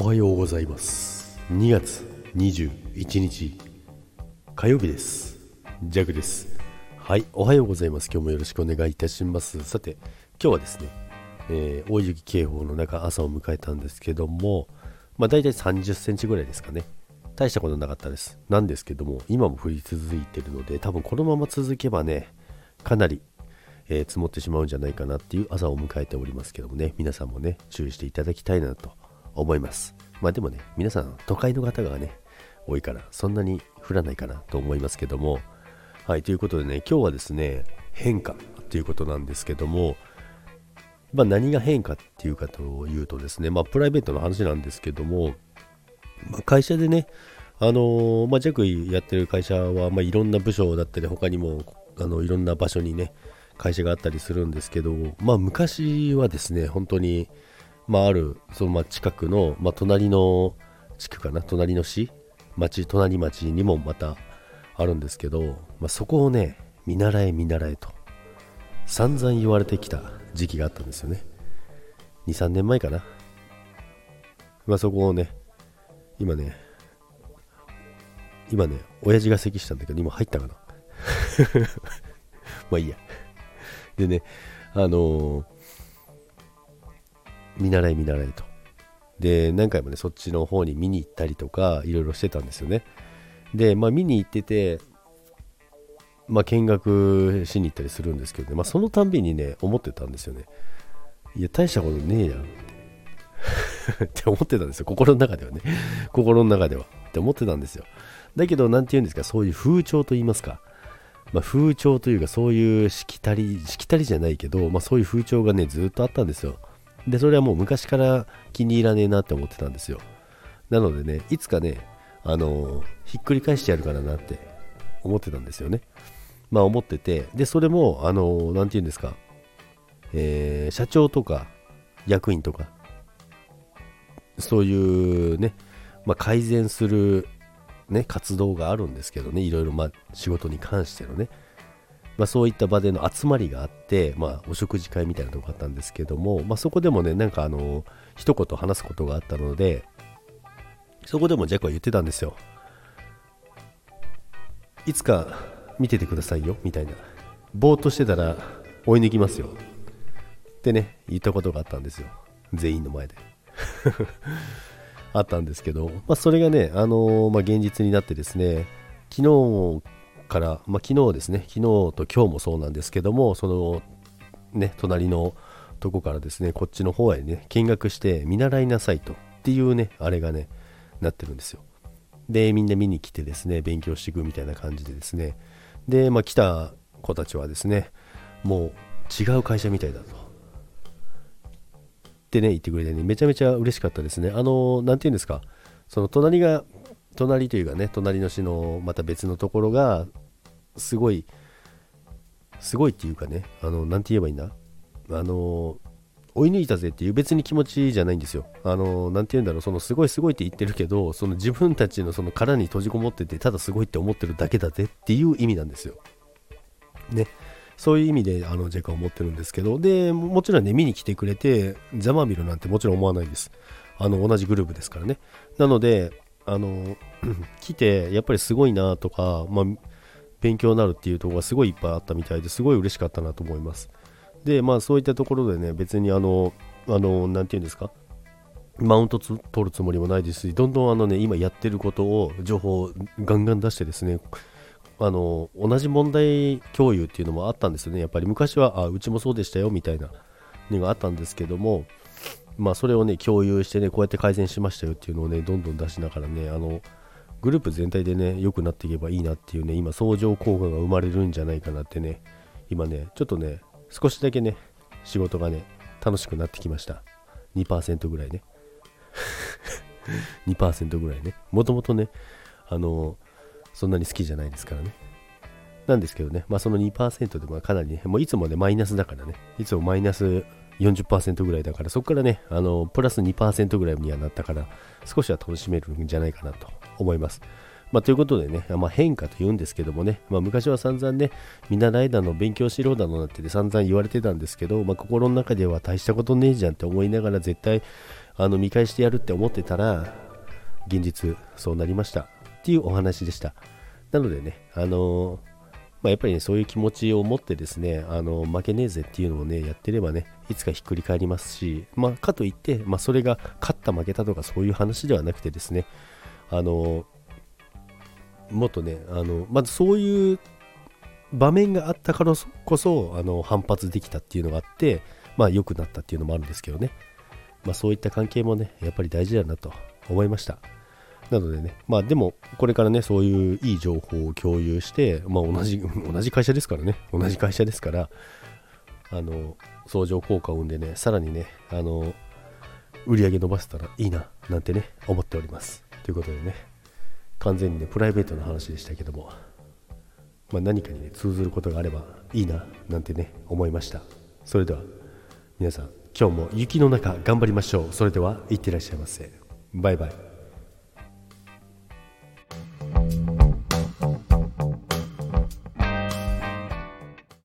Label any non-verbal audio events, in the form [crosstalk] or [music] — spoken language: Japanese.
おはようございます。2月21日火曜日です。ジャグです。はいおはようございます。今日もよろしくお願いいたします。さて今日はですね、えー、大雪警報の中朝を迎えたんですけどもまあ大体30センチぐらいですかね。大したことなかったです。なんですけども今も降り続いてるので多分このまま続けばねかなりえー、積もってしまうんじゃないかなっていう朝を迎えておりますけどもね、皆さんもね、注意していただきたいなと思います。まあでもね、皆さん都会の方がね、多いから、そんなに降らないかなと思いますけども、はい、ということでね、今日はですね、変化ということなんですけども、まあ、何が変化っていうかというとですね、まあ、プライベートの話なんですけども、まあ、会社でね、あのー、まあ、弱やってる会社は、まあ、いろんな部署だったり、他にもあのいろんな場所にね、会社があったりするんですけど、まあ、昔はですね、本当に、まあ、あるそのまあ近くの、まあ、隣の地区かな隣の市町隣町にもまたあるんですけど、まあ、そこをね見習え見習えと散々言われてきた時期があったんですよね。23年前かな、まあ、そこをね今ね今ね親父が咳したんだけど今入ったかな。[laughs] まあいいや。でねあのー見習い見習いと。で、何回もね、そっちの方に見に行ったりとか、いろいろしてたんですよね。で、まあ見に行ってて、まあ見学しに行ったりするんですけどね、まあそのたんびにね、思ってたんですよね。いや、大したことねえやん [laughs] って。思ってたんですよ。心の中ではね。心の中では。って思ってたんですよ。だけど、なんて言うんですか、そういう風潮と言いますか。まあ、風潮というか、そういうしきたり、しきたりじゃないけど、まあ、そういう風潮がね、ずっとあったんですよ。で、それはもう昔から気に入らねえなって思ってたんですよ。なのでね、いつかね、あの、ひっくり返してやるからなって思ってたんですよね。まあ思ってて、で、それも、あのー、て言うんですか、えー、社長とか役員とか、そういうね、まあ、改善する、ね、活動があるんですけどね、いろいろ、まあ、仕事に関してのね。まあ、そういった場での集まりがあって、まあ、お食事会みたいなとこあったんですけども、まあ、そこでもね、なんかあの、一言話すことがあったので、そこでもジャックは言ってたんですよ。いつか見ててくださいよ、みたいな。ぼーっとしてたら追い抜きますよ。ってね、言ったことがあったんですよ。全員の前で。[laughs] あったんですけど、まあ、それがね、あのー、まあ、現実になってですね、昨日から、まあ、昨日ですね、昨日と今日もそうなんですけども、そのね、隣のとこからですね、こっちの方へね、見学して見習いなさいとっていうね、あれがね、なってるんですよ。で、みんな見に来てですね、勉強していくみたいな感じでですね、で、まあ、来た子たちはですね、もう違う会社みたいだと。ってね、言ってくれてね、めちゃめちゃ嬉しかったですね。あの、なんて言うんですか、その隣が隣というかね隣の市のまた別のところがすごいすごいっていうかねあの何て言えばいいんだ？あの追い抜いたぜっていう別に気持ちじゃないんですよ。あの、なて言うんだろう、そのすごいすごいって言ってるけど、その自分たちのその殻に閉じこもってて、ただすごいって思ってるだけだぜっていう意味なんですよ。ね。そういう意味で、あの、ジェカを持ってるんですけど、で、もちろんね、見に来てくれて、ざまみるなんてもちろん思わないです。あの、同じグループですからね。なので、あの [clears throat] 来てやっぱりすごいなとか、まあ、勉強になるっていうところがすごいいっぱいあったみたいですごい嬉しかったなと思います。でまあそういったところでね別にあのあの何て言うんですか？マウント取るつもりもないですしどんどんあのね今やってることを情報をガンガン出してですねあの同じ問題共有っていうのもあったんですよね。やっぱり昔はあうちもそうでしたよみたいなのがあったんですけどもまあ、それをね、共有してね、こうやって改善しましたよっていうのをね、どんどん出しながらね、あの、グループ全体でね、良くなっていけばいいなっていうね、今、相乗効果が生まれるんじゃないかなってね、今ね、ちょっとね、少しだけね、仕事がね、楽しくなってきました。2%ぐらいね。[laughs] 2%ぐらいね。もともとね、あの、そんなに好きじゃないですからね。なんですけどね、まあその2%でもかなりね、もういつもね、マイナスだからね、いつもマイナス40%ぐらいだから、そこからね、あの、プラス2%ぐらいにはなったから、少しは楽しめるんじゃないかなと思います。まあ、ということでね、まあ、変化と言うんですけどもね、まあ、昔は散々ね、見習いだの、勉強しろだのなんて、散々言われてたんですけど、まあ、心の中では大したことねえじゃんって思いながら絶対、あの見返してやるって思ってたら現実そうなりましたっていうお話でしたなのでねあのまあ、やっぱりねそういう気持ちを持ってですねあの負けねえぜっていうのをねやってればねいつかひっくり返りますし、まあ、かといって、まあ、それが勝った負けたとかそういう話ではなくてですねあのもっとねあのまずそういう場面があったからこそあの反発できたっていうのがあってまあ良くなったっていうのもあるんですけどね、まあ、そういった関係もねやっぱり大事だなと思いました。なのでねまあでもこれからねそういういい情報を共有して、まあ、同じ [laughs] 同じ会社ですからね。同じ会社ですからあの相乗効果を生んでねさらにねあの売り上げ伸ばせたらいいななんてね思っております。ということでね完全にねプライベートな話でしたけども、まあ、何かにね通ずることがあればいいななんてね思いました。それでは皆さん今日も雪の中頑張りましょう。それではいってらっしゃいませ。バイバイ。